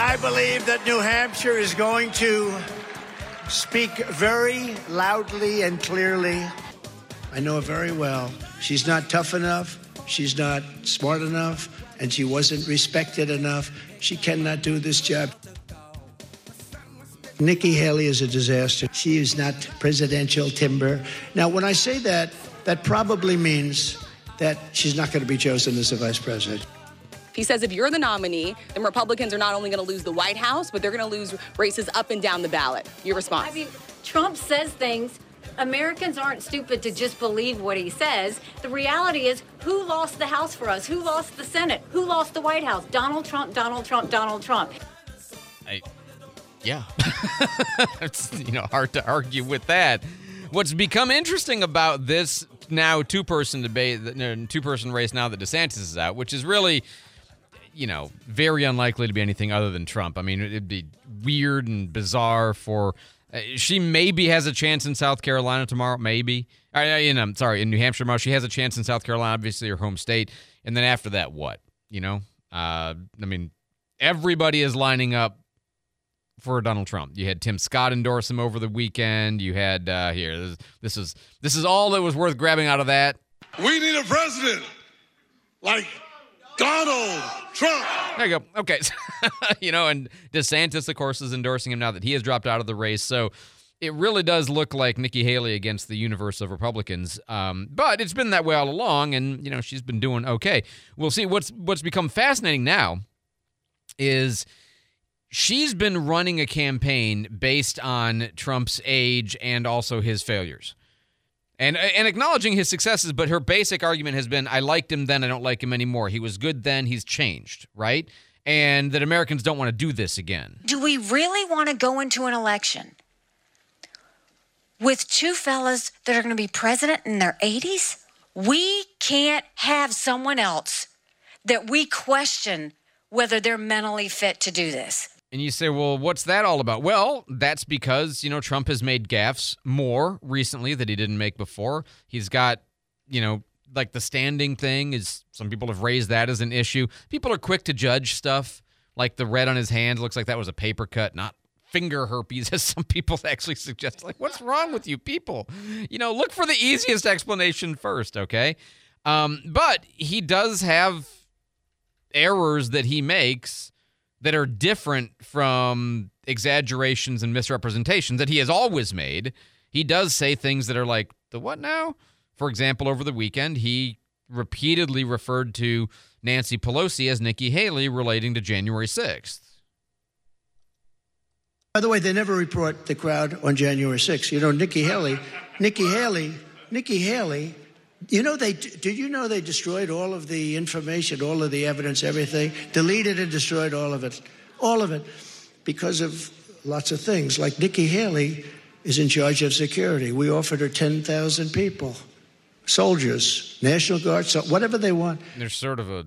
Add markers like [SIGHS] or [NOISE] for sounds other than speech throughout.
I believe that New Hampshire is going to speak very loudly and clearly. I know her very well. She's not tough enough, she's not smart enough, and she wasn't respected enough. She cannot do this job. Nikki Haley is a disaster. She is not presidential timber. Now, when I say that, that probably means that she's not going to be chosen as the vice president. He says if you're the nominee, then Republicans are not only going to lose the White House, but they're going to lose races up and down the ballot. Your response? I mean, Trump says things. Americans aren't stupid to just believe what he says. The reality is, who lost the House for us? Who lost the Senate? Who lost the White House? Donald Trump, Donald Trump, Donald Trump. I, yeah, [LAUGHS] it's you know hard to argue with that. What's become interesting about this now two-person debate, two-person race now that DeSantis is out, which is really, you know, very unlikely to be anything other than Trump. I mean, it'd be weird and bizarre for. Uh, she maybe has a chance in South Carolina tomorrow, maybe. Uh, in, I'm sorry, in New Hampshire tomorrow. She has a chance in South Carolina, obviously her home state. And then after that, what? You know, uh, I mean, everybody is lining up for Donald Trump. You had Tim Scott endorse him over the weekend. You had uh, here this, this is this is all that was worth grabbing out of that. We need a president like Donald Trump. There you go. Okay, [LAUGHS] you know, and DeSantis, of course, is endorsing him now that he has dropped out of the race. So it really does look like Nikki Haley against the universe of Republicans. Um, but it's been that way all along, and you know she's been doing okay. We'll see. What's what's become fascinating now is she's been running a campaign based on Trump's age and also his failures. And, and acknowledging his successes, but her basic argument has been I liked him then, I don't like him anymore. He was good then, he's changed, right? And that Americans don't want to do this again. Do we really want to go into an election with two fellas that are going to be president in their 80s? We can't have someone else that we question whether they're mentally fit to do this. And you say, well, what's that all about? Well, that's because, you know, Trump has made gaffes more recently that he didn't make before. He's got, you know, like the standing thing is some people have raised that as an issue. People are quick to judge stuff like the red on his hand looks like that was a paper cut, not finger herpes, [LAUGHS] as some people actually suggest. Like, what's wrong with you people? You know, look for the easiest explanation first, okay? Um, but he does have errors that he makes that are different from exaggerations and misrepresentations that he has always made. He does say things that are like, the what now? For example, over the weekend, he repeatedly referred to Nancy Pelosi as Nikki Haley relating to January 6th. By the way, they never report the crowd on January 6th. You know, Nikki Haley, Nikki Haley, Nikki Haley you know, they did you know they destroyed all of the information, all of the evidence, everything, deleted and destroyed all of it, all of it, because of lots of things. Like Nikki Haley is in charge of security. We offered her ten thousand people, soldiers, National Guard, so whatever they want. There's sort of a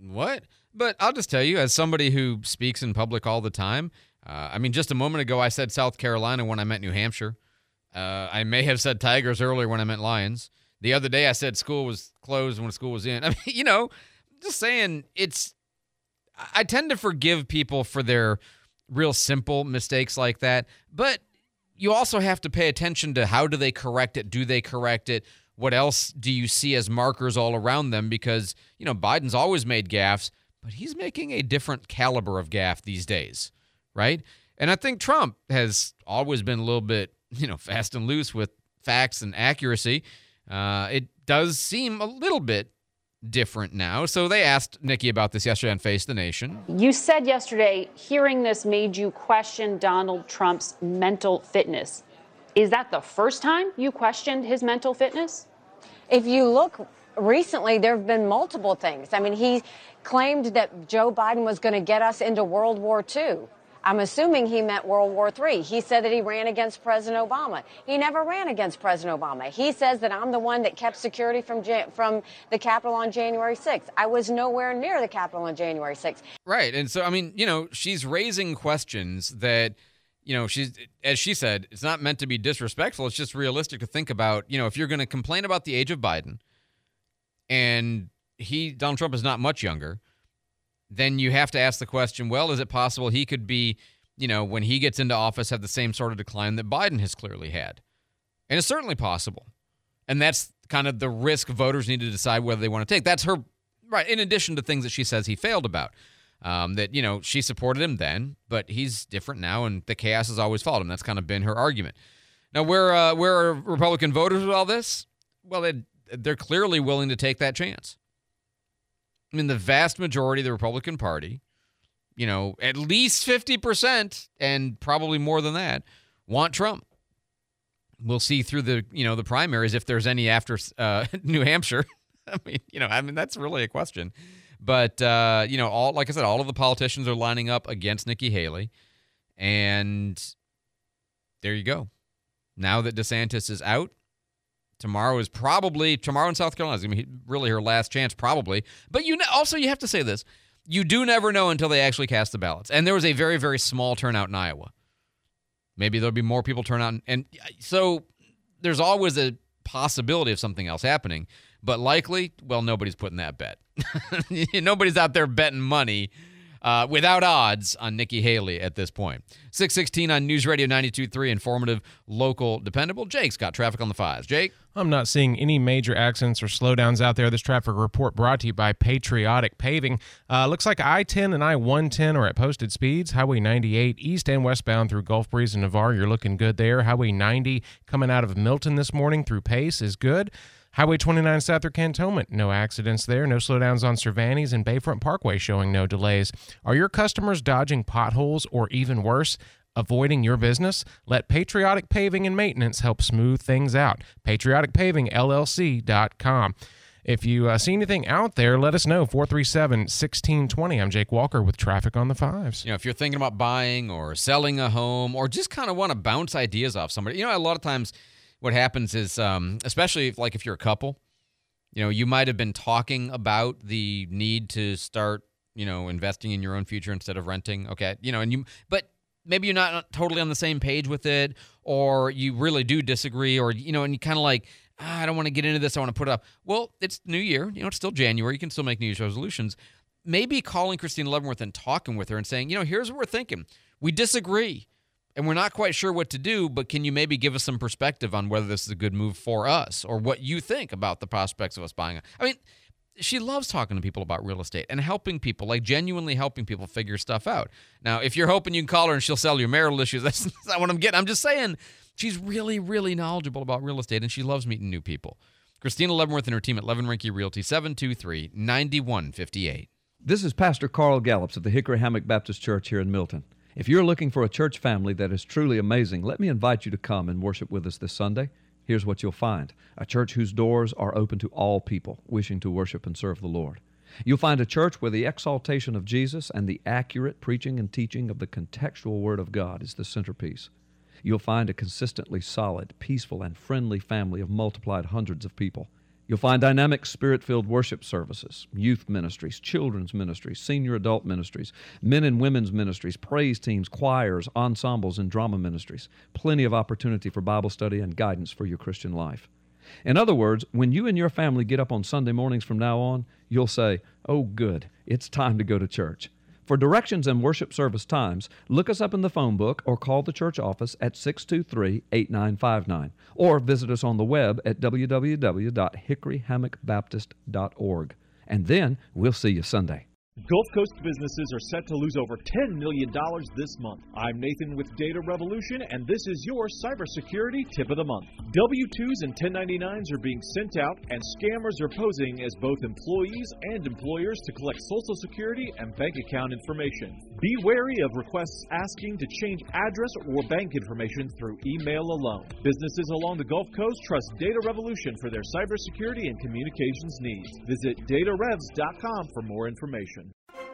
what? But I'll just tell you, as somebody who speaks in public all the time, uh, I mean, just a moment ago I said South Carolina when I meant New Hampshire. Uh, I may have said Tigers earlier when I meant Lions. The other day I said school was closed when school was in. [LAUGHS] I mean, you know, just saying it's I tend to forgive people for their real simple mistakes like that, but you also have to pay attention to how do they correct it? Do they correct it? What else do you see as markers all around them? Because, you know, Biden's always made gaffes, but he's making a different caliber of gaffe these days, right? And I think Trump has always been a little bit, [LAUGHS] you know, fast and loose with facts and accuracy. Uh, it does seem a little bit different now. So they asked Nikki about this yesterday on Face the Nation. You said yesterday hearing this made you question Donald Trump's mental fitness. Is that the first time you questioned his mental fitness? If you look recently, there have been multiple things. I mean, he claimed that Joe Biden was going to get us into World War II. I'm assuming he meant World War III. He said that he ran against President Obama. He never ran against President Obama. He says that I'm the one that kept security from from the Capitol on January 6th. I was nowhere near the Capitol on January 6th. Right. And so, I mean, you know, she's raising questions that, you know, she's, as she said, it's not meant to be disrespectful. It's just realistic to think about, you know, if you're going to complain about the age of Biden and he, Donald Trump, is not much younger, then you have to ask the question well, is it possible he could be, you know, when he gets into office, have the same sort of decline that Biden has clearly had? And it's certainly possible. And that's kind of the risk voters need to decide whether they want to take. That's her, right, in addition to things that she says he failed about. Um, that, you know, she supported him then, but he's different now, and the chaos has always followed him. That's kind of been her argument. Now, where, uh, where are Republican voters with all this? Well, they, they're clearly willing to take that chance. I mean, the vast majority of the Republican Party, you know, at least 50% and probably more than that, want Trump. We'll see through the, you know, the primaries if there's any after uh, [LAUGHS] New Hampshire. [LAUGHS] I mean, you know, I mean, that's really a question. But, uh, you know, all, like I said, all of the politicians are lining up against Nikki Haley. And there you go. Now that DeSantis is out, Tomorrow is probably tomorrow in South Carolina is going to be really her last chance, probably. But you know, also you have to say this: you do never know until they actually cast the ballots. And there was a very very small turnout in Iowa. Maybe there'll be more people turn out, and uh, so there's always a possibility of something else happening. But likely, well, nobody's putting that bet. [LAUGHS] nobody's out there betting money uh, without odds on Nikki Haley at this point. 616 on News Radio 92.3, informative, local, dependable. Jake's got traffic on the fives. Jake? I'm not seeing any major accidents or slowdowns out there. This traffic report brought to you by Patriotic Paving. Uh, looks like I 10 and I 110 are at posted speeds. Highway 98 east and westbound through Gulf Breeze and Navarre, you're looking good there. Highway 90 coming out of Milton this morning through Pace is good. Highway 29 south through Cantonment, no accidents there. No slowdowns on Cervantes and Bayfront Parkway showing no delays. Are your customers dodging potholes or even worse? avoiding your business? Let Patriotic Paving and Maintenance help smooth things out. PatrioticPavingLLC.com. If you uh, see anything out there, let us know. 437 1620. I'm Jake Walker with Traffic on the Fives. You know, if you're thinking about buying or selling a home or just kind of want to bounce ideas off somebody, you know, a lot of times what happens is, um, especially if, like if you're a couple, you know, you might have been talking about the need to start, you know, investing in your own future instead of renting. Okay. You know, and you, but maybe you're not totally on the same page with it, or you really do disagree, or, you know, and you kind of like, ah, I don't want to get into this. I want to put it up. Well, it's New Year. You know, it's still January. You can still make New Year's resolutions. Maybe calling Christine Leavenworth and talking with her and saying, you know, here's what we're thinking. We disagree and we're not quite sure what to do, but can you maybe give us some perspective on whether this is a good move for us or what you think about the prospects of us buying? I mean, she loves talking to people about real estate and helping people, like genuinely helping people figure stuff out. Now, if you're hoping you can call her and she'll sell your marital issues, [LAUGHS] that's not what I'm getting. I'm just saying she's really, really knowledgeable about real estate and she loves meeting new people. Christina Leavenworth and her team at Levin Rinky Realty, 723 9158. This is Pastor Carl Gallups of the Hickory Hammock Baptist Church here in Milton. If you're looking for a church family that is truly amazing, let me invite you to come and worship with us this Sunday. Here's what you'll find a church whose doors are open to all people wishing to worship and serve the Lord. You'll find a church where the exaltation of Jesus and the accurate preaching and teaching of the contextual Word of God is the centerpiece. You'll find a consistently solid, peaceful, and friendly family of multiplied hundreds of people. You'll find dynamic spirit filled worship services, youth ministries, children's ministries, senior adult ministries, men and women's ministries, praise teams, choirs, ensembles, and drama ministries. Plenty of opportunity for Bible study and guidance for your Christian life. In other words, when you and your family get up on Sunday mornings from now on, you'll say, Oh, good, it's time to go to church. For directions and worship service times, look us up in the phone book or call the church office at 623 8959 or visit us on the web at www.hickoryhammockbaptist.org. And then we'll see you Sunday. Gulf Coast businesses are set to lose over $10 million this month. I'm Nathan with Data Revolution, and this is your cybersecurity tip of the month. W 2s and 1099s are being sent out, and scammers are posing as both employees and employers to collect social security and bank account information. Be wary of requests asking to change address or bank information through email alone. Businesses along the Gulf Coast trust Data Revolution for their cybersecurity and communications needs. Visit datarevs.com for more information.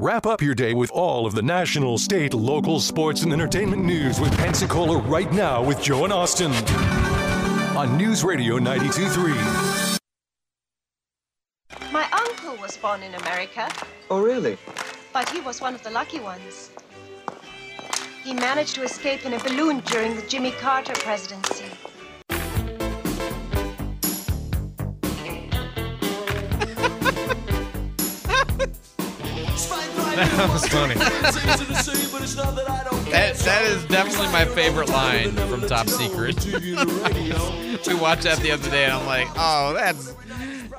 Wrap up your day with all of the national, state, local, sports, and entertainment news with Pensacola right now with Joe and Austin on News Radio 92.3. My uncle was born in America, Oh, really? but he was one of the lucky ones. He managed to escape in a balloon during the Jimmy Carter presidency. That was funny. That that is definitely my favorite line from Top Secret. [LAUGHS] we watched that the other day, and I'm like, oh, that's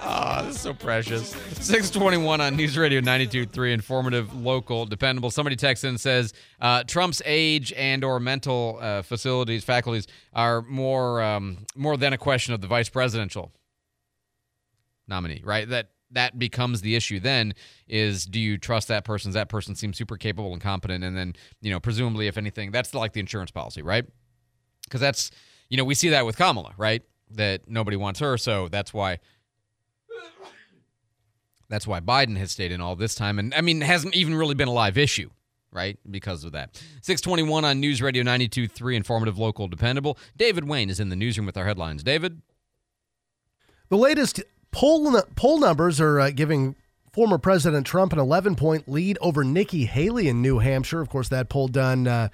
oh, that's so precious. 621 on News Radio 92.3, informative, local, dependable. Somebody texts in and says uh, Trump's age and or mental uh, facilities, faculties are more um, more than a question of the vice presidential nominee, right? That that becomes the issue then is do you trust that person? That person seem super capable and competent? And then, you know, presumably if anything, that's like the insurance policy, right? Because that's, you know, we see that with Kamala, right? That nobody wants her. So that's why that's why Biden has stayed in all this time. And I mean, hasn't even really been a live issue, right? Because of that. 621 on News Radio 92.3, informative, local, dependable. David Wayne is in the newsroom with our headlines. David? The latest poll poll numbers are uh, giving former President Trump an 11 point lead over Nikki Haley in New Hampshire. Of course, that poll done uh,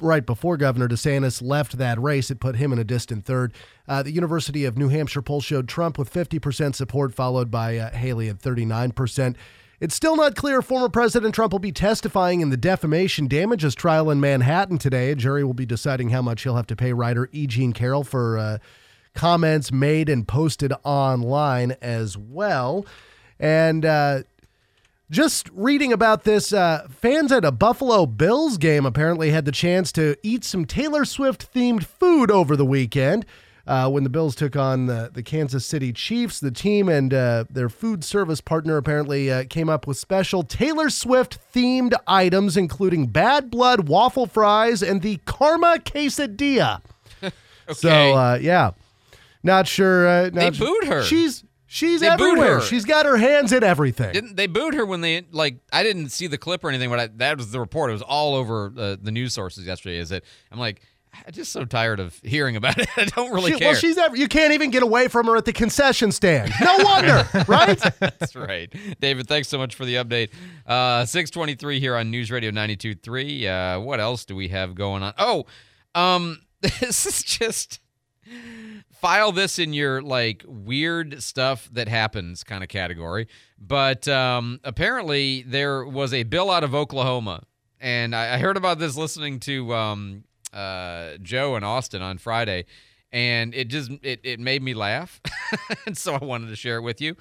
right before Governor DeSantis left that race. It put him in a distant third. Uh, the University of New Hampshire poll showed Trump with 50% support, followed by uh, Haley at 39%. It's still not clear former President Trump will be testifying in the defamation damages trial in Manhattan today. A jury will be deciding how much he'll have to pay writer E. Jean Carroll for uh, comments made and posted online as well. And uh, just reading about this, uh, fans at a Buffalo Bills game apparently had the chance to eat some Taylor Swift themed food over the weekend. Uh, when the Bills took on the, the Kansas City Chiefs, the team and uh, their food service partner apparently uh, came up with special Taylor Swift themed items, including Bad Blood waffle fries and the Karma quesadilla. [LAUGHS] So, uh, yeah. Not sure. Uh, not They booed her. She's she's They booed everywhere. her. She's got her hands in everything. Didn't they booed her when they like? I didn't see the clip or anything, but I, that was the report. It was all over uh, the news sources yesterday. Is it? I'm like, I'm just so tired of hearing about it. [LAUGHS] I don't really She- care. Well, she's ever, you can't even get away from her at the concession stand. No [LAUGHS] wonder, right? [LAUGHS] That's right. David, thanks so much for the update. Uh, 623 here on News Radio 92.3. Uh, what else do we have going on? Oh, um, this is just file this in your like weird stuff that happens kind of category. But um, apparently there was a bill out of Oklahoma, and I, I heard about this listening to um, uh, Joe and Austin on Friday, and it just it, it made me laugh, [LAUGHS] and so I wanted to share it with you.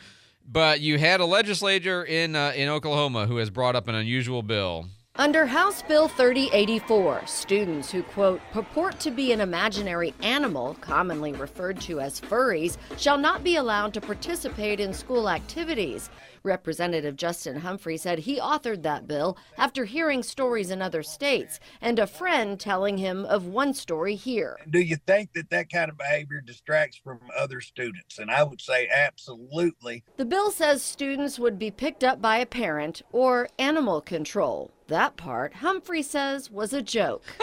But you had a legislator in uh, in Oklahoma who has brought up an unusual bill. Under House Bill 3084, students who, quote, purport to be an imaginary animal, commonly referred to as furries, shall not be allowed to participate in school activities. Representative Justin Humphrey said he authored that bill after hearing stories in other states and a friend telling him of one story here. do you think that that kind of behavior distracts from other students? And I would say absolutely. The bill says students would be picked up by a parent or animal control. That part, Humphrey says, was a joke. [LAUGHS]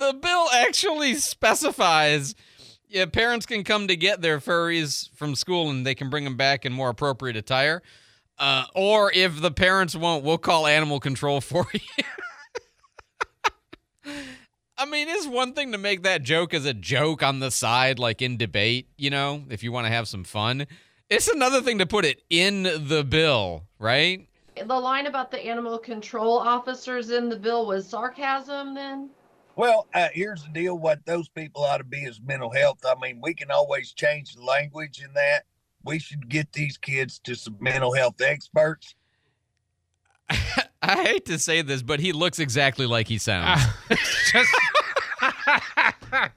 The bill actually specifies yeah, parents can come to get their furries from school and they can bring them back in more appropriate attire. Uh, or if the parents won't, we'll call animal control [LAUGHS] for you. I mean, it's one thing to make that joke as a joke on the side, like in debate, you know, if you want to have some fun. It's another thing to put it in the bill, right? The line about the animal control officers in the bill was sarcasm then? Well, uh, here's the deal what those people ought to be is mental health. I mean, we can always change the language in that, we should get these kids to some mental health experts. [LAUGHS] I hate to say this, but he looks exactly like he sounds. [LAUGHS] Just. [LAUGHS]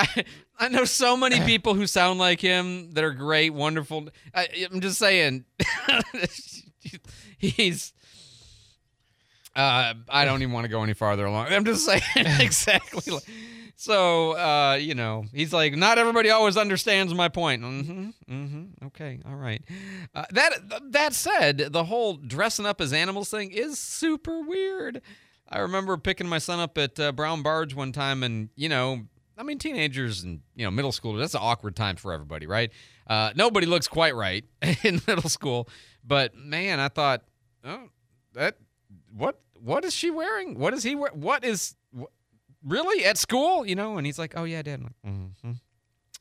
I, I know so many people who sound like him that are great, wonderful. I, I'm just saying, he's. Uh, I don't even want to go any farther along. I'm just saying [LAUGHS] exactly. Like, so uh, you know, he's like, not everybody always understands my point. Mm-hmm. Mm-hmm. Okay. All right. Uh, that that said, the whole dressing up as animals thing is super weird. I remember picking my son up at uh, Brown Barge one time, and you know, I mean, teenagers and you know, middle school. That's an awkward time for everybody, right? Uh, nobody looks quite right [LAUGHS] in middle school, but man, I thought, oh, that what what is she wearing? What is he wear? What is really at school? You know? And he's like, oh yeah, dad. I'm like, mm-hmm.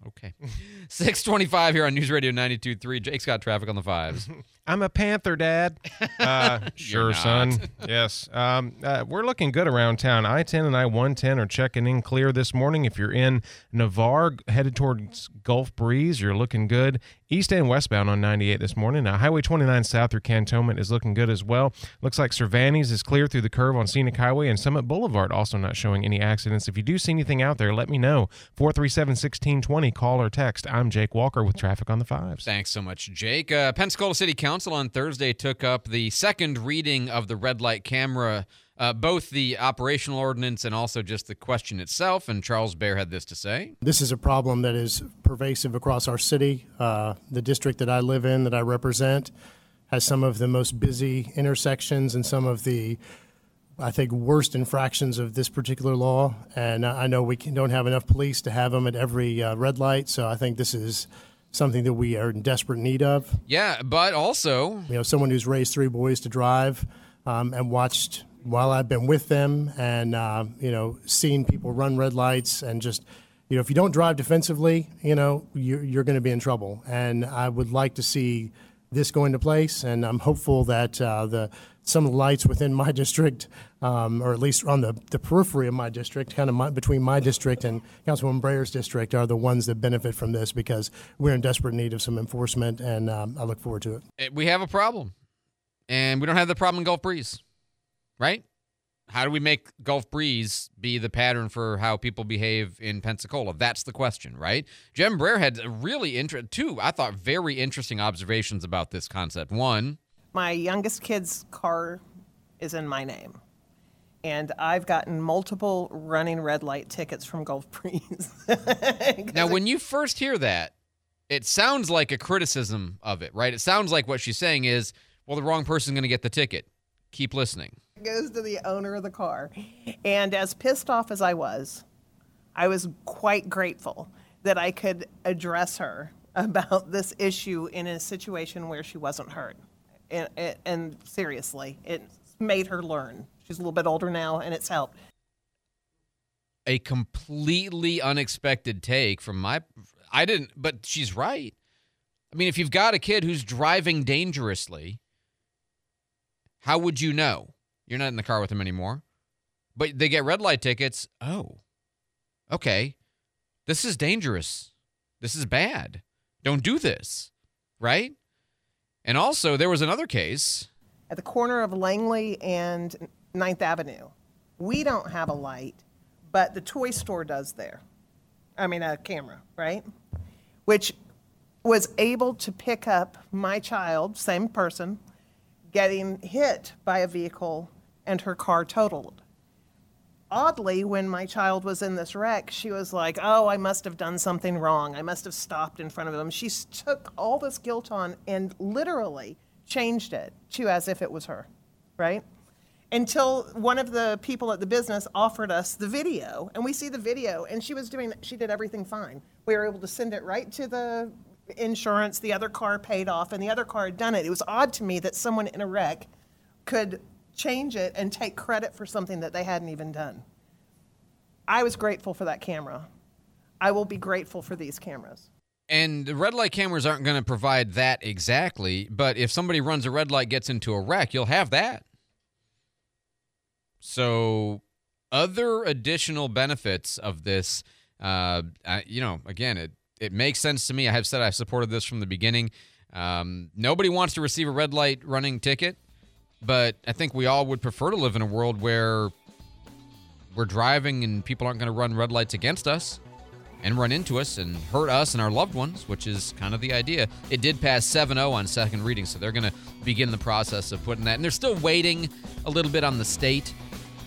Okay. [LAUGHS] 625 here on News Radio 92.3. Jake's got traffic on the fives. [LAUGHS] I'm a Panther, Dad. [LAUGHS] Uh, sure, son. [LAUGHS] yes. Um, uh, we're looking good around town. I 10 and I 110 are checking in clear this morning. If you're in Navarre, headed towards Gulf Breeze, you're looking good. East and westbound on 98 this morning. Now, Highway 29 south through Cantonment is looking good as well. Looks like Cervantes is clear through the curve on Scenic Highway and Summit Boulevard also not showing any accidents. If you do see anything out there, let me know. 437 1620. Call or text. I'm Jake Walker with traffic on the fives. Thanks so much, Jake. Uh, Pensacola City Council on Thursday took up the second reading of the red light camera, uh, both the operational ordinance and also just the question itself. And Charles Bare had this to say. This is a problem that is pervasive across our city. Uh, the district that I live in, that I represent, has some of the most busy intersections and some of the, I think, worst infractions of this particular law. And I know we can, don't have enough police to have them at every uh, red light. So I think this is something that we are in desperate need of. Yeah, but also, you know, someone who's raised three boys to drive um, and watched while I've been with them and, uh, you know, seen people run red lights and just, you know, if you don't drive defensively, you know, you're, you're going to be in trouble. And I would like to see this go into place, and I'm hopeful that uh, the some of the lights within my district, um, or at least on the, the periphery of my district, kind of my, between my district and Councilwoman Brahier's district, are the ones that benefit from this because we're in desperate need of some enforcement, and um, I look forward to it. eh, we have a problem. And we don't have the problem in Gulf Breeze, right? How do we make Gulf Breeze be the pattern for how people behave in Pensacola? That's the question, right? Jen Brahier had really interesting, two, I thought, very interesting observations about this concept. One, My youngest kid's car is in my name. And I've gotten multiple running red light tickets from Gulf [LAUGHS] Breeze. Now, when you first hear that, it sounds like a criticism of it, right? It sounds like what she's saying is, well, the wrong person's going to get the ticket. Keep listening. Goes to the owner of the car. And as pissed off as I was, I was quite grateful that I could address her about this issue in a situation where she wasn't hurt. And, and, and seriously, it made her learn. She's a little bit older now, and it's helped. A completely unexpected take from my. I didn't, but she's right. I mean, if you've got a kid who's driving dangerously, how would you know? You're not in the car with them anymore, but they get red light tickets. Oh, okay. This is dangerous. This is bad. Don't do this, right? And also, there was another case. at the corner of Langley and 9th Avenue. We don't have a light, but the toy store does there. I mean, a camera, right? Which was able to pick up my child, same person, getting hit by a vehicle and her car totaled. Oddly, when my child was in this wreck, she was like, Oh, I must have done something wrong. I must have stopped in front of him. She took all this guilt on and literally changed it to as if it was her, right? Until one of the people at the business offered us the video, and we see the video, and she was doing, she did everything fine. We were able to send it right to the insurance, the other car paid off, and the other car had done it. It was odd to me that someone in a wreck could change it and take credit for something that they hadn't even done. I was grateful for that camera. I will be grateful for these cameras. And the red light cameras aren't going to provide that exactly, but if somebody runs a red light, gets into a wreck, you'll have that. So, other additional benefits of this Uh, I, you know, again, it it makes sense to me. I have said I've supported this from the beginning. Um, nobody wants to receive a red light running ticket, but I think we all would prefer to live in a world where we're driving and people aren't going to run red lights against us and run into us and hurt us and our loved ones, which is kind of the idea. It did pass 7 0 on second reading, so they're going to begin the process of putting that. And they're still waiting a little bit on the state,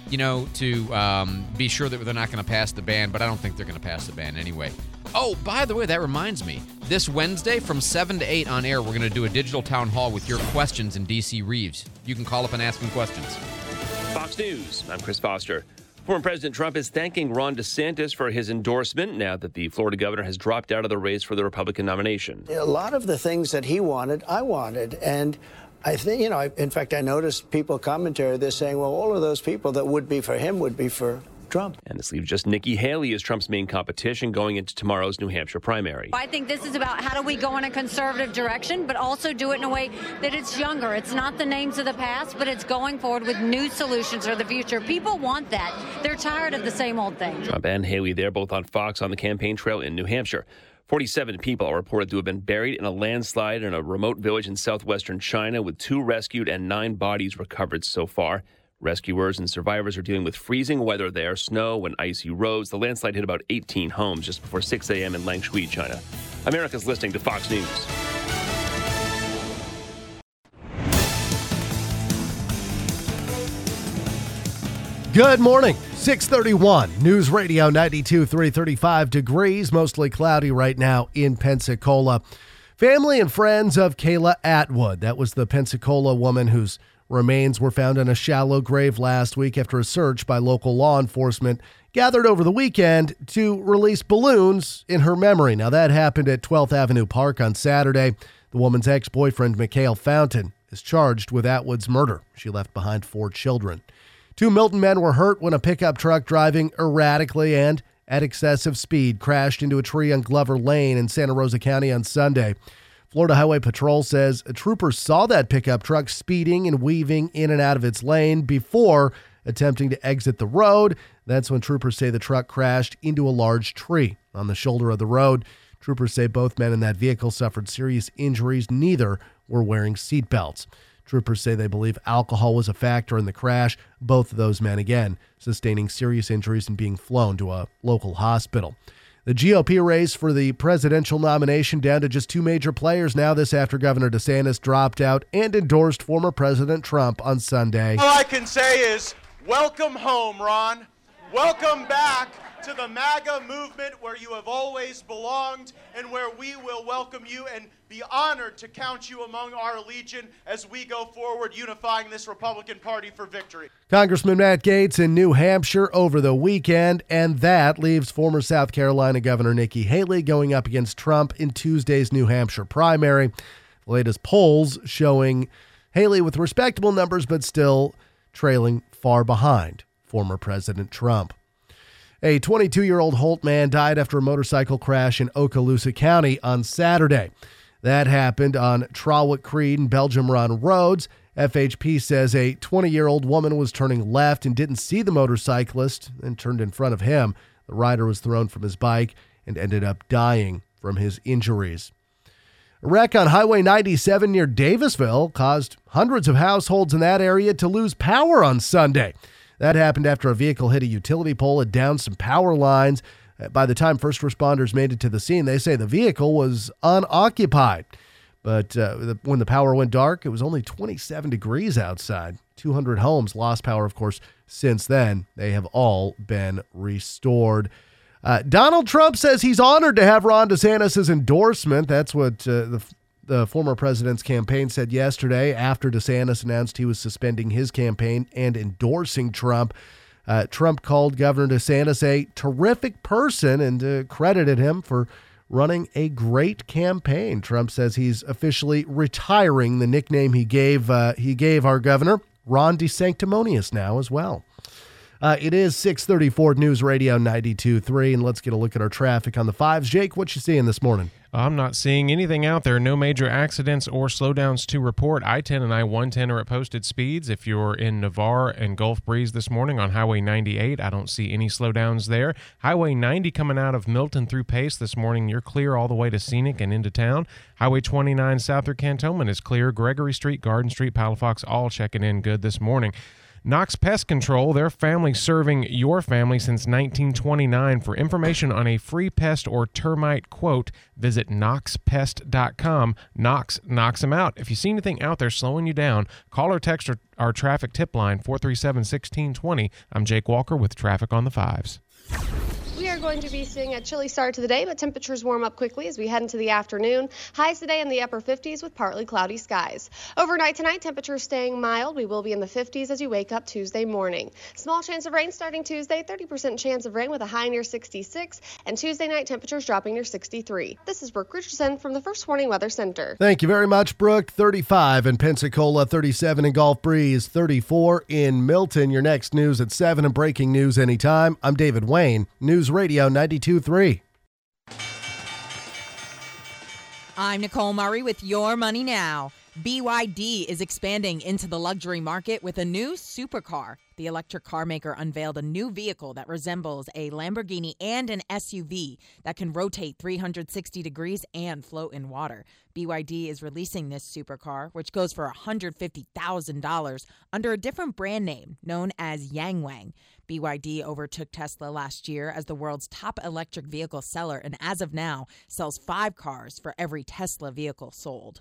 you know, to um, be sure that they're not going to pass the ban, but I don't think they're going to pass the ban anyway. Oh, by the way, that reminds me. This Wednesday from 7 to 8 on air, we're going to do a digital town hall with your questions in DC Reeves. You can call up and ask them questions. Fox News, I'm Chris Foster. Former President Trump is thanking Ron DeSantis for his endorsement now that the Florida governor has dropped out of the race for the Republican nomination. A lot of the things that he wanted, I wanted. And I think, you know, in fact, I noticed people commentary, they're saying, well, all of those people that would be for him would be for Trump. And this leaves just Nikki Haley as Trump's main competition going into tomorrow's New Hampshire primary. I think this is about how do we go in a conservative direction, but also do it in a way that it's younger. It's not the names of the past, but it's going forward with new solutions for the future. People want that. They're tired of the same old thing. Trump and Haley there both on Fox on the campaign trail in New Hampshire. 47 people are reported to have been buried in a landslide in a remote village in southwestern China, with two rescued and nine bodies recovered so far. Rescuers and survivors are dealing with freezing weather there, snow and icy roads. The landslide hit about 18 homes just before 6 a.m. in Liangshui, China. America's listening to Fox News. Good morning. 631 News Radio 92 335 degrees, mostly cloudy right now in Pensacola. Family and friends of Kayla Atwood. That was the Pensacola woman whose remains were found in a shallow grave last week after a search by local law enforcement gathered over the weekend to release balloons in her memory. Now, that happened at 12th Avenue Park on Saturday. The woman's ex boyfriend, Mikhail Fountain, is charged with Atwood's murder. She left behind four children. Two Milton men were hurt when a pickup truck driving erratically and at excessive speed crashed into a tree on Glover Lane in Santa Rosa County on Sunday. Florida Highway Patrol says a trooper saw that pickup truck speeding and weaving in and out of its lane before attempting to exit the road. That's when troopers say the truck crashed into a large tree on the shoulder of the road. Troopers say both men in that vehicle suffered serious injuries. Neither were wearing seatbelts. Troopers say they believe alcohol was a factor in the crash. Both of those men, again, sustaining serious injuries and being flown to a local hospital. The GOP race for the presidential nomination down to just two major players now this after Governor DeSantis dropped out and endorsed former President Trump on Sunday. All I can say is welcome home, Ron. Welcome back to the MAGA movement where you have always belonged and where we will welcome you and be honored to count you among our legion as we go forward unifying this Republican Party for victory. Congressman Matt Gaetz in New Hampshire over the weekend, and that leaves former South Carolina Governor Nikki Haley going up against Trump in Tuesday's New Hampshire primary. The latest polls showing Haley with respectable numbers, but still trailing far behind former President Trump. A 22 year old Holt man died after a motorcycle crash in Okaloosa County on Saturday. That happened on Trawick Creed and Belgium Run roads. FHP says a 20 year old woman was turning left and didn't see the motorcyclist and turned in front of him. The rider was thrown from his bike and ended up dying from his injuries. A wreck on Highway 97 near Davisville caused hundreds of households in that area to lose power on Sunday. That happened after a vehicle hit a utility pole and downed some power lines. By the time first responders made it to the scene, they say the vehicle was unoccupied. But uh, when the power went dark, it was only 27 degrees outside. 200 homes lost power, of course, since then. They have all been restored. Uh, Donald Trump says he's honored to have Ron DeSantis' endorsement. That's what uh, the the former president's campaign said yesterday after DeSantis announced he was suspending his campaign and endorsing Trump. Uh, Trump called Governor DeSantis a terrific person and uh, credited him for running a great campaign. Trump says he's officially retiring the nickname he gave uh, he gave our governor, Ron DeSanctimonious, now as well. Uh, it is 634 News Radio 92.3, and let's get a look at our traffic on the fives. Jake, what you seeing this morning? I'm not seeing anything out there. No major accidents or slowdowns to report. I 10 and I 110 are at posted speeds. If you're in Navarre and Gulf Breeze this morning on Highway 98, I don't see any slowdowns there. Highway 90 coming out of Milton through Pace this morning, you're clear all the way to Scenic and into town. Highway 29 south through Cantonment is clear. Gregory Street, Garden Street, Palafox all checking in good this morning. Knox Pest Control, their family serving your family since 1929. For information on a free pest or termite quote, visit knoxpest.com. Knox knocks them out. If you see anything out there slowing you down, call or text our, traffic tip line 437 1620. I'm Jake Walker with Traffic on the Fives. Going to be seeing a chilly start to the day, but temperatures warm up quickly as we head into the afternoon. Highs today in the upper 50s with partly cloudy skies. Overnight tonight, temperatures staying mild. We will be in the 50s as you wake up Tuesday morning. Small chance of rain starting Tuesday, 30% chance of rain with a high near 66, and Tuesday night temperatures dropping near 63. This is Brooke Richardson from the First Warning Weather Center. Thank you very much, Brooke. 35 in Pensacola, 37 in Gulf Breeze, 34 in Milton. Your next news at 7 and breaking news anytime. I'm David Wayne, News Radio 92.3. I'm Nicole Murray with Your Money Now. BYD is expanding into the luxury market with a new supercar. The electric car maker unveiled a new vehicle that resembles a Lamborghini and an SUV that can rotate 360 degrees and float in water. BYD is releasing this supercar, which goes for $150,000 under a different brand name known as Yangwang. BYD overtook Tesla last year as the world's top electric vehicle seller and as of now sells 5 cars for every Tesla vehicle sold.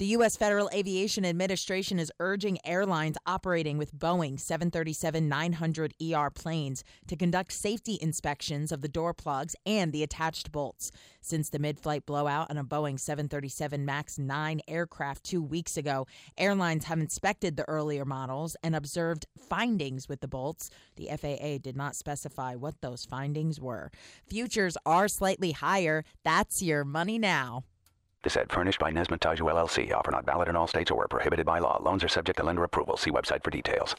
The U.S. Federal Aviation Administration is urging airlines operating with Boeing 737 900 ER planes to conduct safety inspections of the door plugs and the attached bolts. Since the mid flight blowout on a Boeing 737 MAX 9 aircraft two weeks ago, airlines have inspected the earlier models and observed findings with the bolts. The FAA did not specify what those findings were. Futures are slightly higher. That's your money now. This ad furnished by Nesmith Taju LLC. Offer not valid in all states or where prohibited by law. Loans are subject to lender approval. See website for details.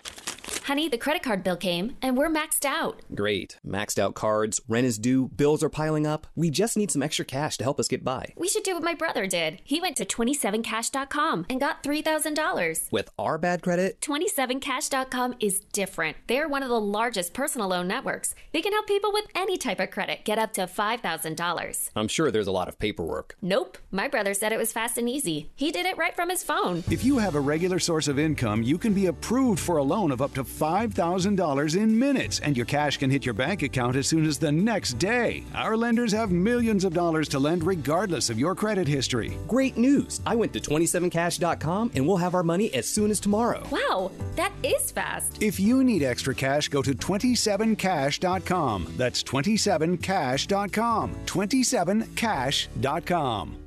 Honey, the credit card bill came and we're maxed out. Great. Maxed out cards, rent is due, bills are piling up. We just need some extra cash to help us get by. We should do what my brother did. He went to 27cash.com and got $3,000. With our bad credit, 27cash.com is different. They're one of the largest personal loan networks. They can help people with any type of credit get up to $5,000. I'm sure there's a lot of paperwork. Nope. My brother said it was fast and easy. He did it right from his phone. If you have a regular source of income, you can be approved for a loan of up to $5,000 in minutes, and your cash can hit your bank account as soon as the next day. Our lenders have millions of dollars to lend regardless of your credit history. Great news! I went to 27cash.com and we'll have our money as soon as tomorrow. Wow, that is fast. If you need extra cash, go to 27cash.com. That's 27cash.com. 27cash.com.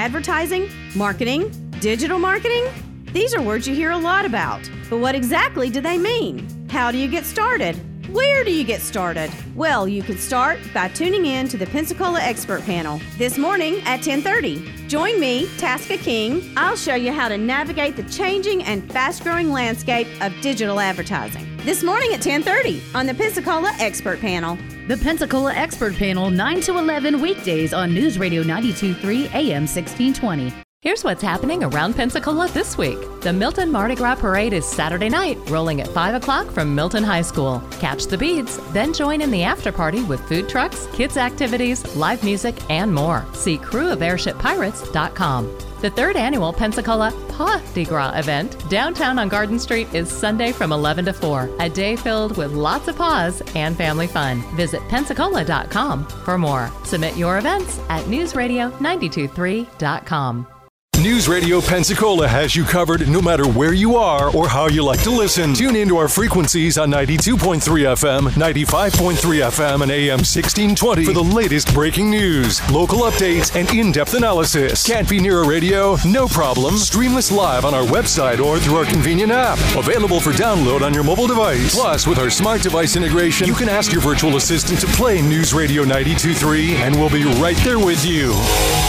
Advertising, marketing, digital marketing? These are words you hear a lot about. But what exactly do they mean? How do you get started? Where do you get started? Well, you can start by tuning in to the Pensacola Expert Panel this morning at 10:30. Join me, Tasca King. I'll show you how to navigate the changing and fast-growing landscape of digital advertising. This morning at 10:30 on the Pensacola Expert Panel. The Pensacola Expert Panel 9 to 11 weekdays on News Radio 923 AM 1620. Here's what's happening around Pensacola this week. The Milton Mardi Gras Parade is Saturday night, rolling at 5 o'clock from Milton High School. Catch the beads, then join in the after party with food trucks, kids' activities, live music, and more. See crewofairshippirates.com. The third annual Pensacola Pas de Gras event downtown on Garden Street is Sunday from 11 to 4. A day filled with lots of paws and family fun. Visit pensacola.com for more. Submit your events at newsradio923.com. News Radio Pensacola has you covered no matter where you are or how you like to listen. Tune into our frequencies on 92.3 FM, 95.3 FM, and AM 1620 for the latest breaking news, local updates, and in depth analysis. Can't be near a radio? No problem. Stream live on our website or through our convenient app. Available for download on your mobile device. Plus, with our smart device integration, you can ask your virtual assistant to play News Radio 92.3 and we'll be right there with you.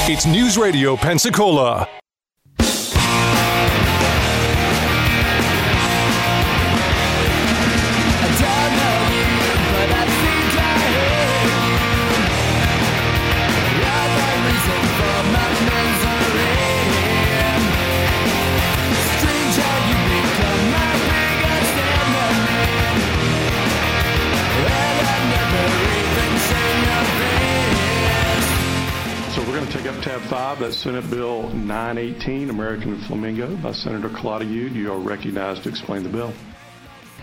It's News Radio Pensacola. Senate Bill 918, American Flamingo, by Senator Claudia You are recognized to explain the bill.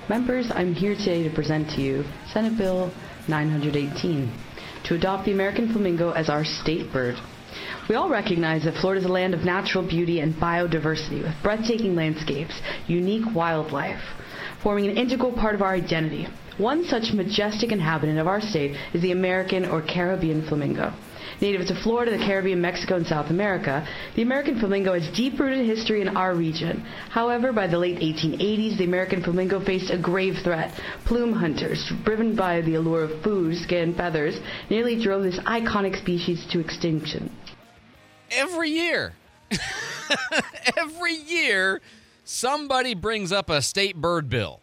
Members, I'm here today to present to you Senate Bill 918 to adopt the American flamingo as our state bird. We all recognize that Florida is a land of natural beauty and biodiversity with breathtaking landscapes, unique wildlife, forming an integral part of our identity. One such majestic inhabitant of our state is the American or Caribbean flamingo. Native to Florida, the Caribbean, Mexico, and South America, the American flamingo has deep-rooted history in our region. However, by the late 1880s, the American flamingo faced a grave threat. Plume hunters, driven by the allure of food, skin, feathers, nearly drove this iconic species to extinction. Every year, [LAUGHS] every year, somebody brings up a state bird bill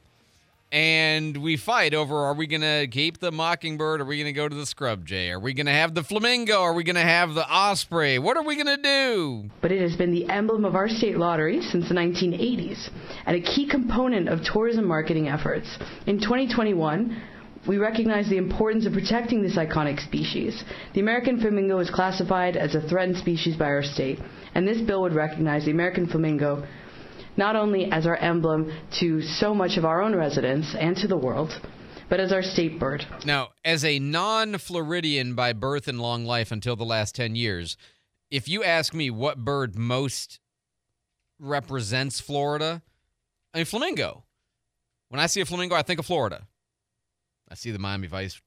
and we fight over are we going to keep the mockingbird? Are we going to go to the scrub jay? Are we going to have the flamingo? Are we going to have the osprey? What are we going to do? But it has been the emblem of our state lottery since the 1980s and a key component of tourism marketing efforts. In 2021, we recognize the importance of protecting this iconic species. The American flamingo is classified as a threatened species by our state, and this bill would recognize the American flamingo not only as our emblem to so much of our own residents and to the world, but as our state bird. Now, as a non Floridian by birth and long life until the last 10 years, if you ask me what bird most represents Florida, I mean, flamingo. When I see a flamingo, I think of Florida. I see the Miami Vice,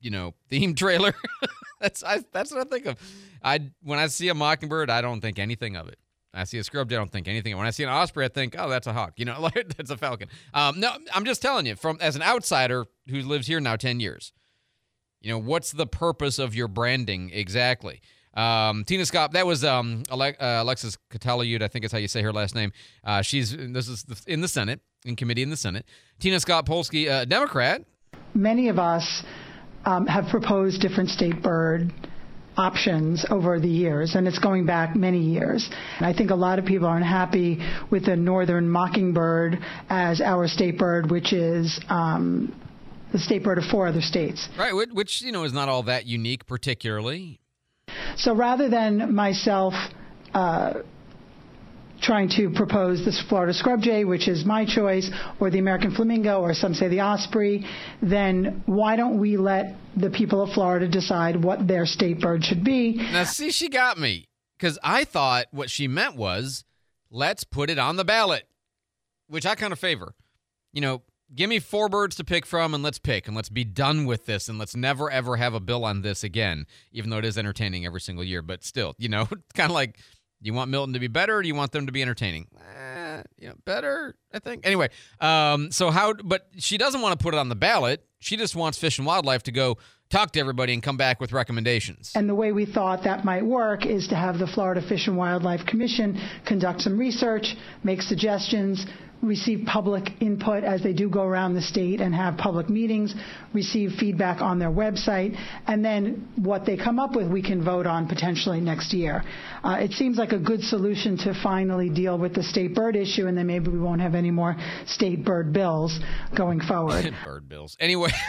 you know, [LAUGHS] theme trailer. [LAUGHS] that's I, that's what I think of. I when I see a mockingbird, I don't think anything of it. I see a scrub jay, I don't think anything. When I see an osprey, I think, oh, that's a hawk. You know, [LAUGHS] that's a falcon. Um, no, I'm just telling you, from as an outsider who lives here now 10 years, you know, what's the purpose of your branding exactly? Um, Tina Scott, that was um, uh, Alexis Catalayud, I think is how you say her last name. Uh, she's this is in the Senate, in committee in the Senate. Tina Scott Polsky, uh, Democrat. Many of us um, have proposed different state bird options over the years, and it's going back many years. And I think a lot of people aren't happy with the northern mockingbird as our state bird, which is um, the state bird of four other states. Right, which you know is not all that unique, particularly. So rather than myself. Uh, trying to propose the Florida scrub jay, which is my choice, or the American flamingo, or some say the osprey, then why don't we let the people of Florida decide what their state bird should be? Now, see, she got me because I thought what she meant was let's put it on the ballot, which I kind of favor. You know, give me four birds to pick from and let's pick and let's be done with this and let's never ever have a bill on this again, even though it is entertaining every single year. But still, you know, [LAUGHS] kind of like you want Milton to be better or do you want them to be entertaining? Eh, you know, better, I think. Anyway, um, so how, but she doesn't want to put it on the ballot. She just wants Fish and Wildlife to go talk to everybody and come back with recommendations. And the way we thought that might work is to have the Florida Fish and Wildlife Commission conduct some research, make suggestions, receive public input as they do go around the state and have public meetings, receive feedback on their website, and then what they come up with we can vote on potentially next year. Uh, it seems like a good solution to finally deal with the state bird issue, and then maybe we won't have any more state bird bills going forward. [LAUGHS] bird bills. Anyway. [LAUGHS]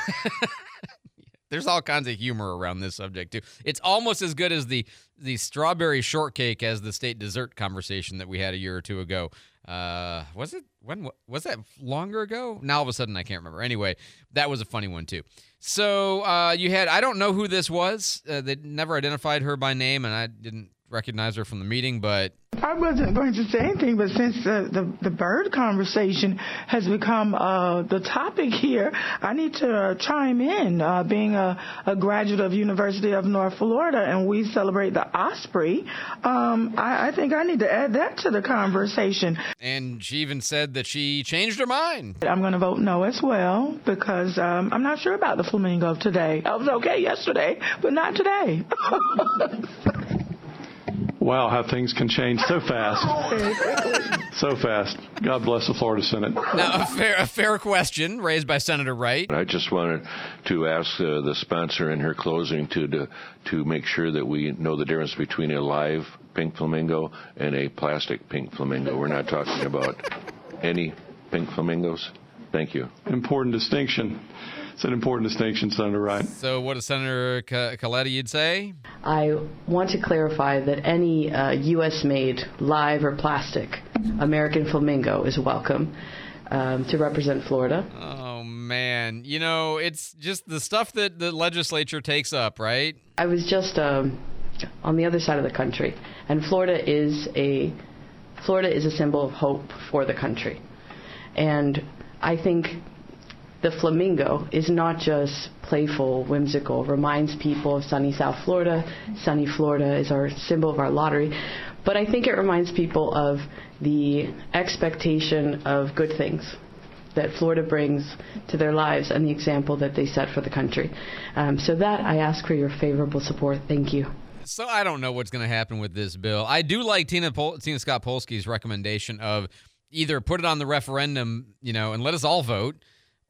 there's all kinds of humor around this subject too. It's almost as good as the the strawberry shortcake as the state dessert conversation that we had a year or two ago. Uh, was it when was that longer ago? Now all of a sudden I can't remember. Anyway, that was a funny one too. So uh, you had I don't know who this was. Uh, they never identified her by name, and I didn't recognize her from the meeting, but I wasn't going to say anything, but since the, the, the bird conversation has become uh, the topic here, I need to uh, chime in. Uh, being a, a, graduate of University of North Florida, and we celebrate the osprey, um, I, I, think I need to add that to the conversation. And she even said that she changed her mind. I'm going to vote no as well because um, I'm not sure about the flamingo today. I was okay yesterday, but not today. [LAUGHS] Wow, how things can change so fast. so fast. God bless the Florida Senate. Now, a fair, a fair question raised by Senator Wright. I just wanted to ask uh, the sponsor in her closing to, to to make sure that we know the difference between a live pink flamingo and a plastic pink flamingo. We're not talking about any pink flamingos. Thank you. Important distinction. It's an important distinction, Senator Wright. So, what does Senator C- Coletti you'd say? I want to clarify that any uh, U.S. made live or plastic American flamingo is welcome um, to represent Florida. Oh, man. You know, it's just the stuff that the legislature takes up, right? I was just um, on the other side of the country, and Florida is a Florida is a symbol of hope for the country, and I think the flamingo is not just playful, whimsical, reminds people of sunny South Florida. Sunny Florida is our symbol of our lottery. But I think it reminds people of the expectation of good things that Florida brings to their lives and the example that they set for the country. Um, so that I ask for your favorable support. Thank you. So I don't know what's going to happen with this bill. I do like Tina Pol- Tina Scott Polsky's recommendation of either put it on the referendum, you know, and let us all vote,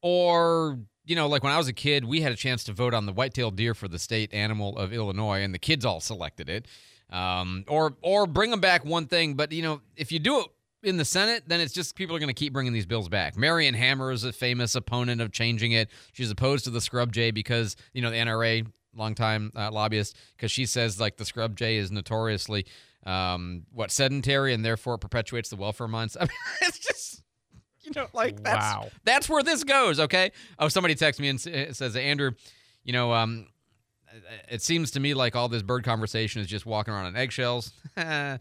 or you know, like when I was a kid, we had a chance to vote on the white-tailed deer for the state animal of Illinois, and the kids all selected it. Um, or or bring them back one thing, but you know, if you do it in the Senate, then it's just people are going to keep bringing these bills back. Marion Hammer is a famous opponent of changing it. She's opposed to the scrub jay because you know the NRA, longtime uh, lobbyist, because she says like the scrub jay is notoriously um, what sedentary and therefore perpetuates the welfare mindset. [LAUGHS] It's just [LAUGHS] you know like that's Wow. that's where this goes. Okay. Oh, somebody texts me and says Andrew, you know, um, it seems to me like all this bird conversation is just walking around on eggshells. [LAUGHS] uh,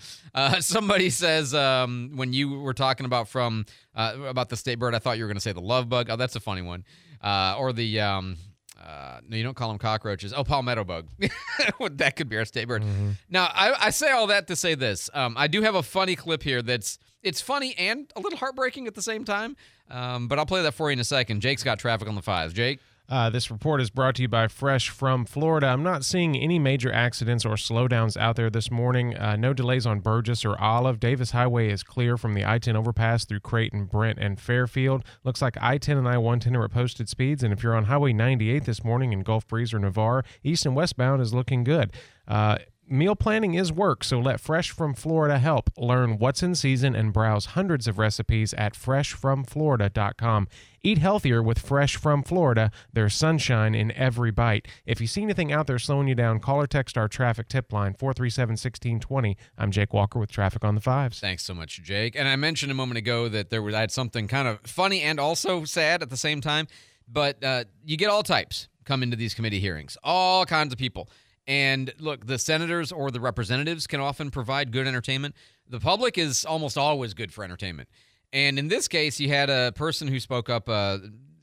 somebody says um, when you were talking about from uh, about the state bird, I thought you were going to say the love bug. Oh, that's a funny one. Uh, or the um, uh, no, you don't call them cockroaches. Oh, palmetto bug. [LAUGHS] that could be our state bird. Now, I, I say all that to say this. Um, I do have a funny clip here that's it's funny and a little heartbreaking at the same time. Um, but I'll play that for you in a second. Jake's got traffic on the fives. Jake. Uh, this report is brought to you by Fresh from Florida. I'm not seeing any major accidents or slowdowns out there this morning. Uh, no delays on Burgess or Olive. Davis Highway is clear from the I 10 overpass through Creighton, Brent, and Fairfield. Looks like I 10 and I 110 are at posted speeds. And if you're on Highway 98 this morning in Gulf Breeze or Navarre, east and westbound is looking good. Uh, Meal planning is work, so let Fresh from Florida help. Learn what's in season and browse hundreds of recipes at freshfromflorida.com. Eat healthier with Fresh from Florida. There's sunshine in every bite. If you see anything out there slowing you down, call or text our traffic tip line 437 1620. I'm Jake Walker with Traffic on the Fives. Thanks so much, Jake. And I mentioned a moment ago that there was I had something kind of funny and also sad at the same time. But uh, you get all types come into these committee hearings, all kinds of people. And look, the senators or the representatives can often provide good entertainment. The public is almost always good for entertainment. And in this case, you had a person who spoke up. Uh,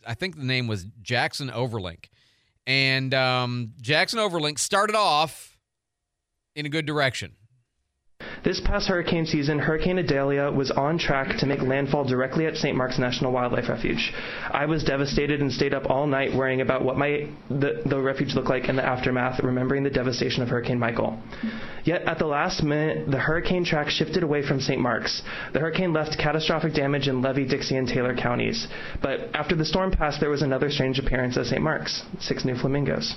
I think the name was Jackson Overlink. And um, Jackson Overlink started off in a good direction. This past hurricane season, Hurricane Idalia was on track to make landfall directly at St. Mark's National Wildlife Refuge. I was devastated and stayed up all night worrying about what my the, the refuge looked like in the aftermath, remembering the devastation of Hurricane Michael. Yet at the last minute, the hurricane track shifted away from St. Mark's. The hurricane left catastrophic damage in Levy, Dixie, and Taylor counties. But after the storm passed, there was another strange appearance at St. Mark's six new flamingos.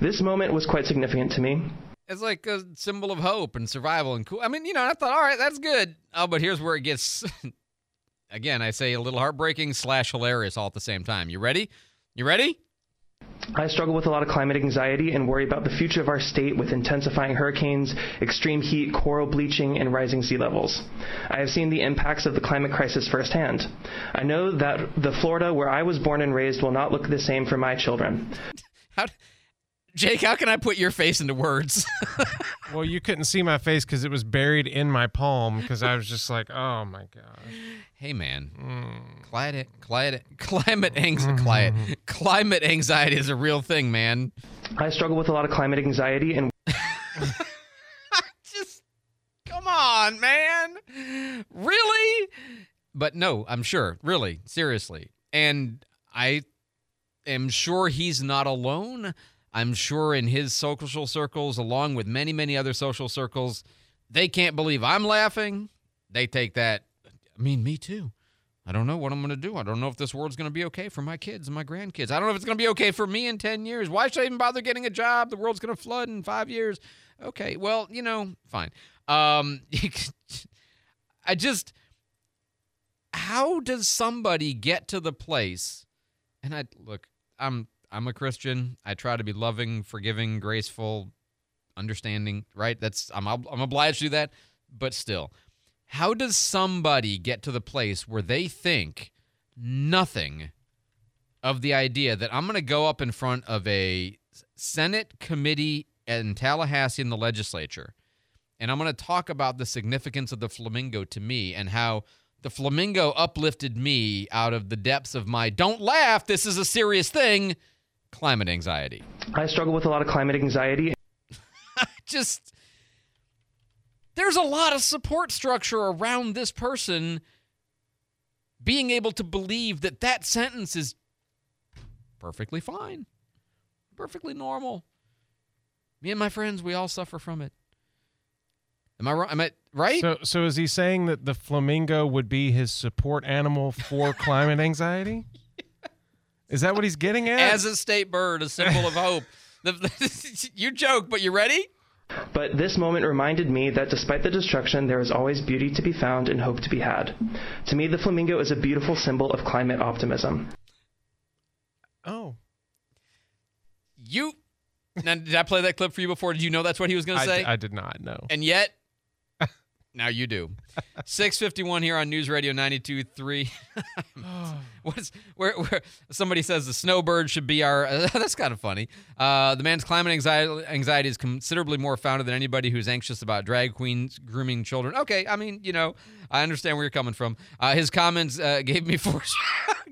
This moment was quite significant to me. It's like a symbol of hope and survival and cool. I mean, you know, I thought, all right, that's good. Oh, but here's where it gets, [LAUGHS] again, I say a little heartbreaking slash hilarious all at the same time. You ready? You ready? I struggle with a lot of climate anxiety and worry about the future of our state with intensifying hurricanes, extreme heat, coral bleaching, and rising sea levels. I have seen the impacts of the climate crisis firsthand. I know that the Florida where I was born and raised will not look the same for my children. [LAUGHS] How, Jake, how can I put your face into words? [LAUGHS] well, you couldn't see my face because it was buried in my palm because I was just like, oh my God. hey, man, hmm. climate, climate, climate, anxiety, hmm. climate, climate anxiety is a real thing, man. I struggle with a lot of climate anxiety and [LAUGHS] just Come on, man. Really? But no, I'm sure. Really, seriously. And I am sure he's not alone. I'm sure in his social circles, along with many, many other social circles, they can't believe I'm laughing. They take that. I mean, me too. I don't know what I'm going to do. I don't know if this world's going to be okay for my kids and my grandkids. I don't know if it's going to be okay for me in 10 years. Why should I even bother getting a job? The world's going to flood in five years. Okay, well, you know, fine. Um, [LAUGHS] I just, how does somebody get to the place? And I look, I'm I'm a Christian. I try to be loving, forgiving, graceful, understanding. Right? That's I'm I'm obliged to do that. But still, how does somebody get to the place where they think nothing of the idea that I'm going to go up in front of a Senate committee in Tallahassee in the legislature and I'm going to talk about the significance of the flamingo to me and how the flamingo uplifted me out of the depths of my don't laugh, this is a serious thing climate anxiety. I struggle with a lot of climate anxiety. [LAUGHS] Just there's a lot of support structure around this person being able to believe that that sentence is perfectly fine, perfectly normal. Me and my friends, we all suffer from it. Am I wrong? Am I right? So, so is he saying that the flamingo would be his support animal for climate anxiety? [LAUGHS] Is that what he's getting at? As a state bird, a symbol of hope. [LAUGHS] [LAUGHS] You joke, but you ready? But this moment reminded me that despite the destruction, there is always beauty to be found and hope to be had. To me, the flamingo is a beautiful symbol of climate optimism. Oh. You. Now, did I play that clip for you before? Did you know that's what he was going to I say? d- I did not know. And yet, now you do. 651 here on News Radio 92.3. [LAUGHS] What's where, where somebody says the snowbird should be our [LAUGHS] that's kind of funny. Uh, the man's climate anxiety anxiety is considerably more founded than anybody who's anxious about drag queens grooming children. Okay, I mean, you know, I understand where you're coming from. Uh, his comments uh, gave me [LAUGHS] Forest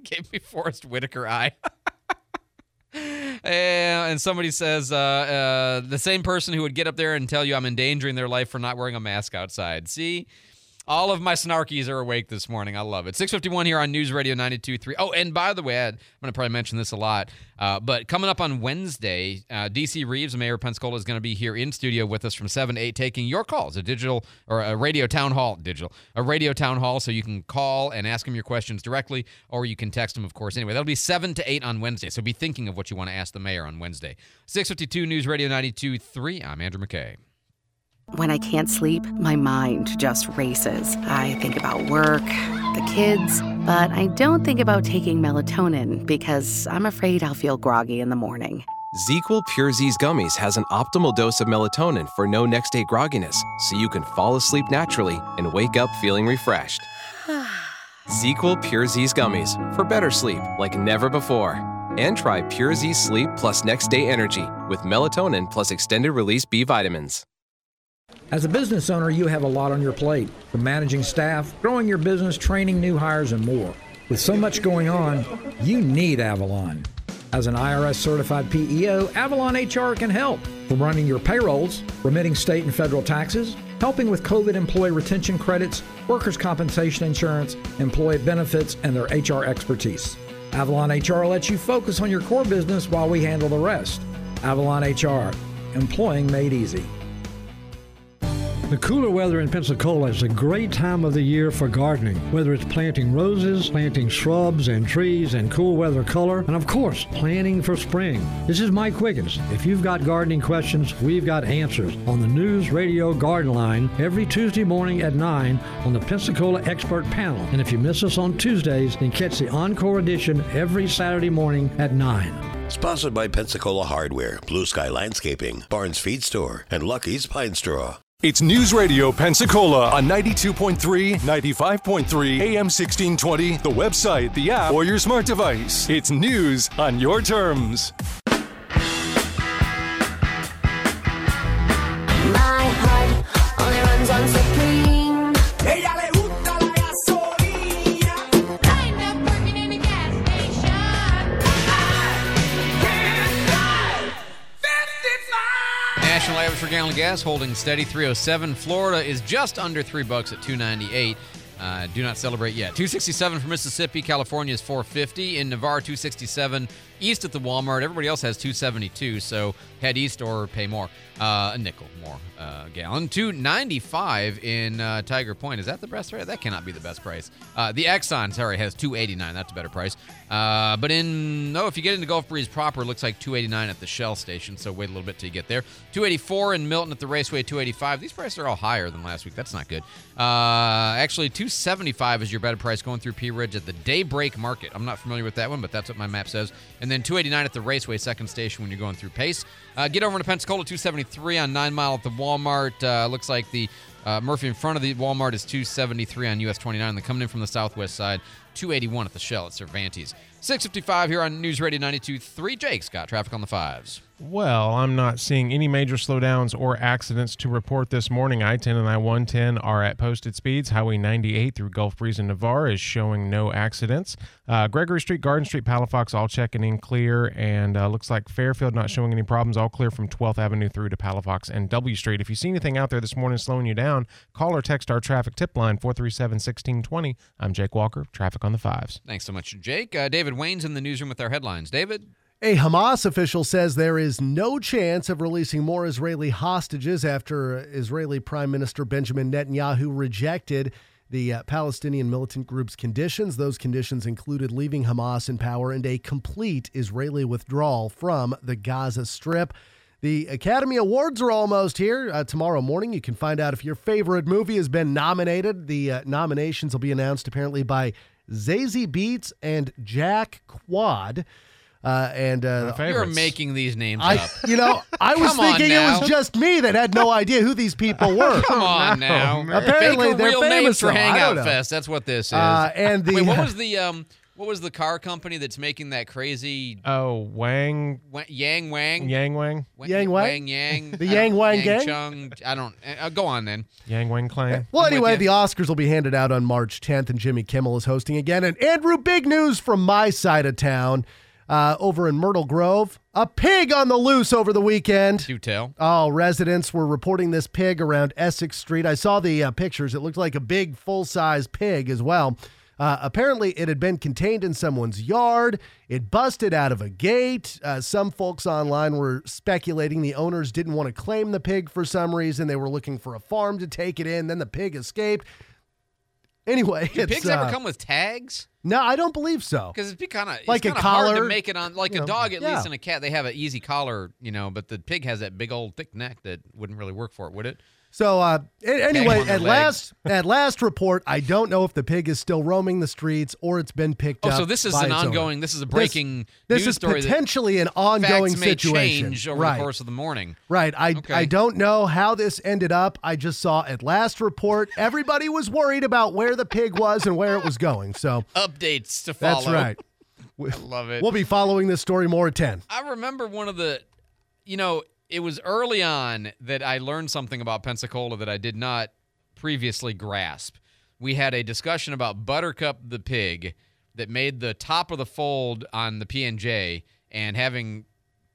gave me Forest Whitaker eye. And, and somebody says uh, uh, the same person who would get up there and tell you I'm endangering their life for not wearing a mask outside. See, all of my snarkies are awake this morning. I love it. 651 here on News Radio 92.3. Oh, and by the way, I'm going to probably mention this a lot, uh, but coming up on Wednesday, uh, DC Reeves, mayor of Pensacola, is going to be here in studio with us from 7 to 8, taking your calls, a digital or a radio town hall, digital, a radio town hall, so you can call and ask him your questions directly, or you can text him, of course. Anyway, that'll be 7 to 8 on Wednesday, so be thinking of what you want to ask the mayor on Wednesday. 652 News Radio 92.3, I'm Andrew McKay. When I can't sleep, my mind just races. I think about work, the kids, but I don't think about taking melatonin because I'm afraid I'll feel groggy in the morning. ZzzQuil Pure Z's gummies has an optimal dose of melatonin for no next day grogginess, so you can fall asleep naturally and wake up feeling refreshed. [SIGHS] ZzzQuil Pure Z's gummies for better sleep like never before. And try Pure Z Sleep plus Next Day Energy with melatonin plus extended release B vitamins. As a business owner, you have a lot on your plate from managing staff, growing your business, training new hires, and more. With so much going on, you need Avalon. As an IRS certified PEO, Avalon HR can help from running your payrolls, remitting state and federal taxes, helping with COVID employee retention credits, workers' compensation insurance, employee benefits, and their HR expertise. Avalon HR lets you focus on your core business while we handle the rest. Avalon HR, employing made easy. The cooler weather in Pensacola is a great time of the year for gardening, whether it's planting roses, planting shrubs and trees and cool weather color, and of course, planning for spring. This is Mike Wiggins. If you've got gardening questions, we've got answers on the News Radio Garden Line every Tuesday morning at 9 on the Pensacola Expert Panel. And if you miss us on Tuesdays, then catch the encore edition every Saturday morning at 9. Sponsored by Pensacola Hardware, Blue Sky Landscaping, Barnes Feed Store, and Lucky's Pine Straw. It's News Radio Pensacola on 92.3, 95.3, AM 1620, the website, the app, or your smart device. It's news on your terms. Gallon gas holding steady 307. Florida is just under three bucks at 298. Uh, do not celebrate yet. 267 for Mississippi. California is 450. In Navarre, 267. East at the Walmart. Everybody else has 272. So head east or pay more. Uh, a nickel more uh, gallon. 295 in uh, Tiger Point. Is that the best price? That cannot be the best price. Uh, the Exxon, sorry, has 289. That's a better price. Uh, but in no, if you get into Gulf Breeze proper, it looks like 289 at the Shell station. So wait a little bit till you get there. 284 in Milton at the Raceway. 285. These prices are all higher than last week. That's not good. Uh, actually, 275 is your better price going through Pea Ridge at the Daybreak Market. I'm not familiar with that one, but that's what my map says. And then then 289 at the Raceway second station when you're going through Pace. Uh, get over to Pensacola 273 on Nine Mile at the Walmart. Uh, looks like the uh, Murphy in front of the Walmart is 273 on US 29. And then coming in from the southwest side, 281 at the Shell at Cervantes. 655 here on News Radio 92.3. Jake's got traffic on the fives. Well, I'm not seeing any major slowdowns or accidents to report this morning. I 10 and I 110 are at posted speeds. Highway 98 through Gulf Breeze and Navarre is showing no accidents. Uh, Gregory Street, Garden Street, Palafox all checking in clear. And uh, looks like Fairfield not showing any problems. All clear from 12th Avenue through to Palafox and W Street. If you see anything out there this morning slowing you down, call or text our traffic tip line 437 1620. I'm Jake Walker, traffic on the fives. Thanks so much, Jake. Uh, David Wayne's in the newsroom with our headlines. David? A Hamas official says there is no chance of releasing more Israeli hostages after Israeli Prime Minister Benjamin Netanyahu rejected the uh, Palestinian militant group's conditions. Those conditions included leaving Hamas in power and a complete Israeli withdrawal from the Gaza Strip. The Academy Awards are almost here. Uh, tomorrow morning, you can find out if your favorite movie has been nominated. The uh, nominations will be announced apparently by Zazie Beetz and Jack Quaid. Uh, and uh, You're making these names I, up. you know, I [LAUGHS] was thinking it was just me that had no idea who these people [LAUGHS] were. Come on now. Apparently, Fake they're real famous names for though. Hangout. Fest. That's what this is. Uh, and the- Wait, what was the um what was the car company that's making that crazy Oh, Wang. Wa- Yang Wang? Yang Wang? Wa- Yang Wang? Wang Yang. The Yang Wang Yang gang? Chung. I don't. Uh, go on then. Yang Wang clan. Well, I'm anyway, the Oscars will be handed out on March 10th, and Jimmy Kimmel is hosting again. And Andrew, big news from my side of town uh, over in Myrtle Grove. A pig on the loose over the weekend. Do tell. Oh, residents were reporting this pig around Essex Street. I saw the uh, pictures. It looked like a big, full size pig as well. Uh, apparently, it had been contained in someone's yard. It busted out of a gate. Uh, some folks online were speculating the owners didn't want to claim the pig for some reason. They were looking for a farm to take it in. Then the pig escaped. Anyway, Do pigs ever uh, come with tags? No, I don't believe so. Because it'd be kind of Like a hard to make it on like a know, dog at yeah. least and a cat they have an easy collar you know but the pig has that big old thick neck that wouldn't really work for it would it So uh, anyway, at last at last report, I don't know if the pig is still roaming the streets or it's been picked Oh, up. so this is an its owner. ongoing- this is a breaking This, this is potentially an ongoing Facts may situation. change over right. the course of the morning Right. I Okay. I don't know how this ended up. I just saw at last report everybody was worried about where the pig was and where it was going. So [LAUGHS] updates to follow that's right. I love it We'll be following this story more at 10. I remember one of the, you know, it was early on that I learned something about Pensacola that I did not previously grasp. We had a discussion about Buttercup the pig that made the top of the fold on the PNJ and having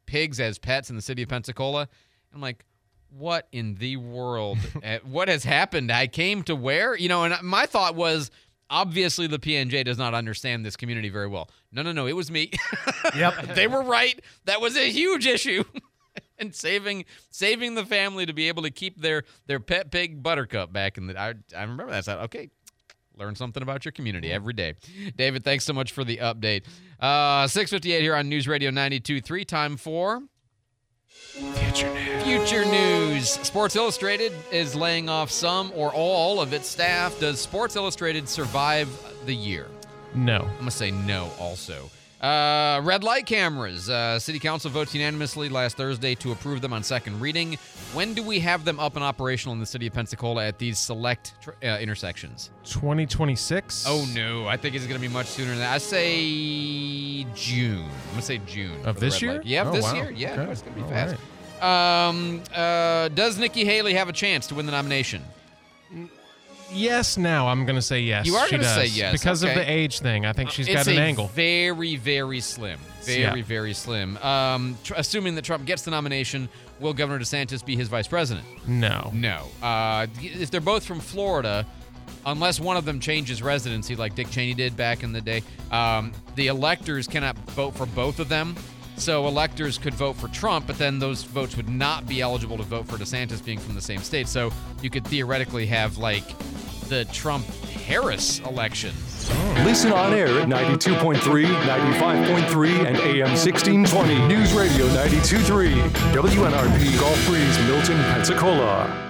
pigs as pets in the city of Pensacola. I'm like, what in the world? [LAUGHS] eh, what has happened? I came to where? You know, and my thought was obviously the PNJ does not understand this community very well. No, no, no, it was me. [LAUGHS] Yep. they were right. That was a huge issue. [LAUGHS] [LAUGHS] and saving saving the family to be able to keep their their pet pig Buttercup back in the I, I remember that. I said, okay, learn something about your community every day. David, thanks so much for the update. Uh 658 here on News Radio 92.3 time for Future News. Future News. Sports Illustrated is laying off some or all of its staff. Does Sports Illustrated survive the year? No. I'm going to say no also. Uh, red light cameras. Uh, City Council votes unanimously last Thursday to approve them on second reading. When do we have them up and operational in the city of Pensacola at these select tr- uh, intersections? 2026? Oh, no. I think it's going to be much sooner than that. I say June. I'm going to say June. Of this year? light. Yeah, Oh, this wow. year. Yeah, Okay. no, it's going to be All fast. Um, uh, does Nikki Haley have a chance to win the nomination? Yes, now I'm going to say yes. You are she gonna say does. yes, Because of the age thing. I think she's got an a angle. Very, very slim. Very, Yeah. very slim. Um, tr- assuming that Trump gets the nomination, will Governor DeSantis be his vice president? No. No. Uh, if they're both from Florida, unless one of them changes residency, like Dick Cheney did back in the day, um, the electors cannot vote for both of them. So electors could vote for Trump, but then those votes would not be eligible to vote for DeSantis being from the same state. So you could theoretically have like the Trump Harris election. Listen on air at 92.3, 95.3, and AM 1620. News Radio 92.3. WNRP Gulf Breeze, Milton, Pensacola.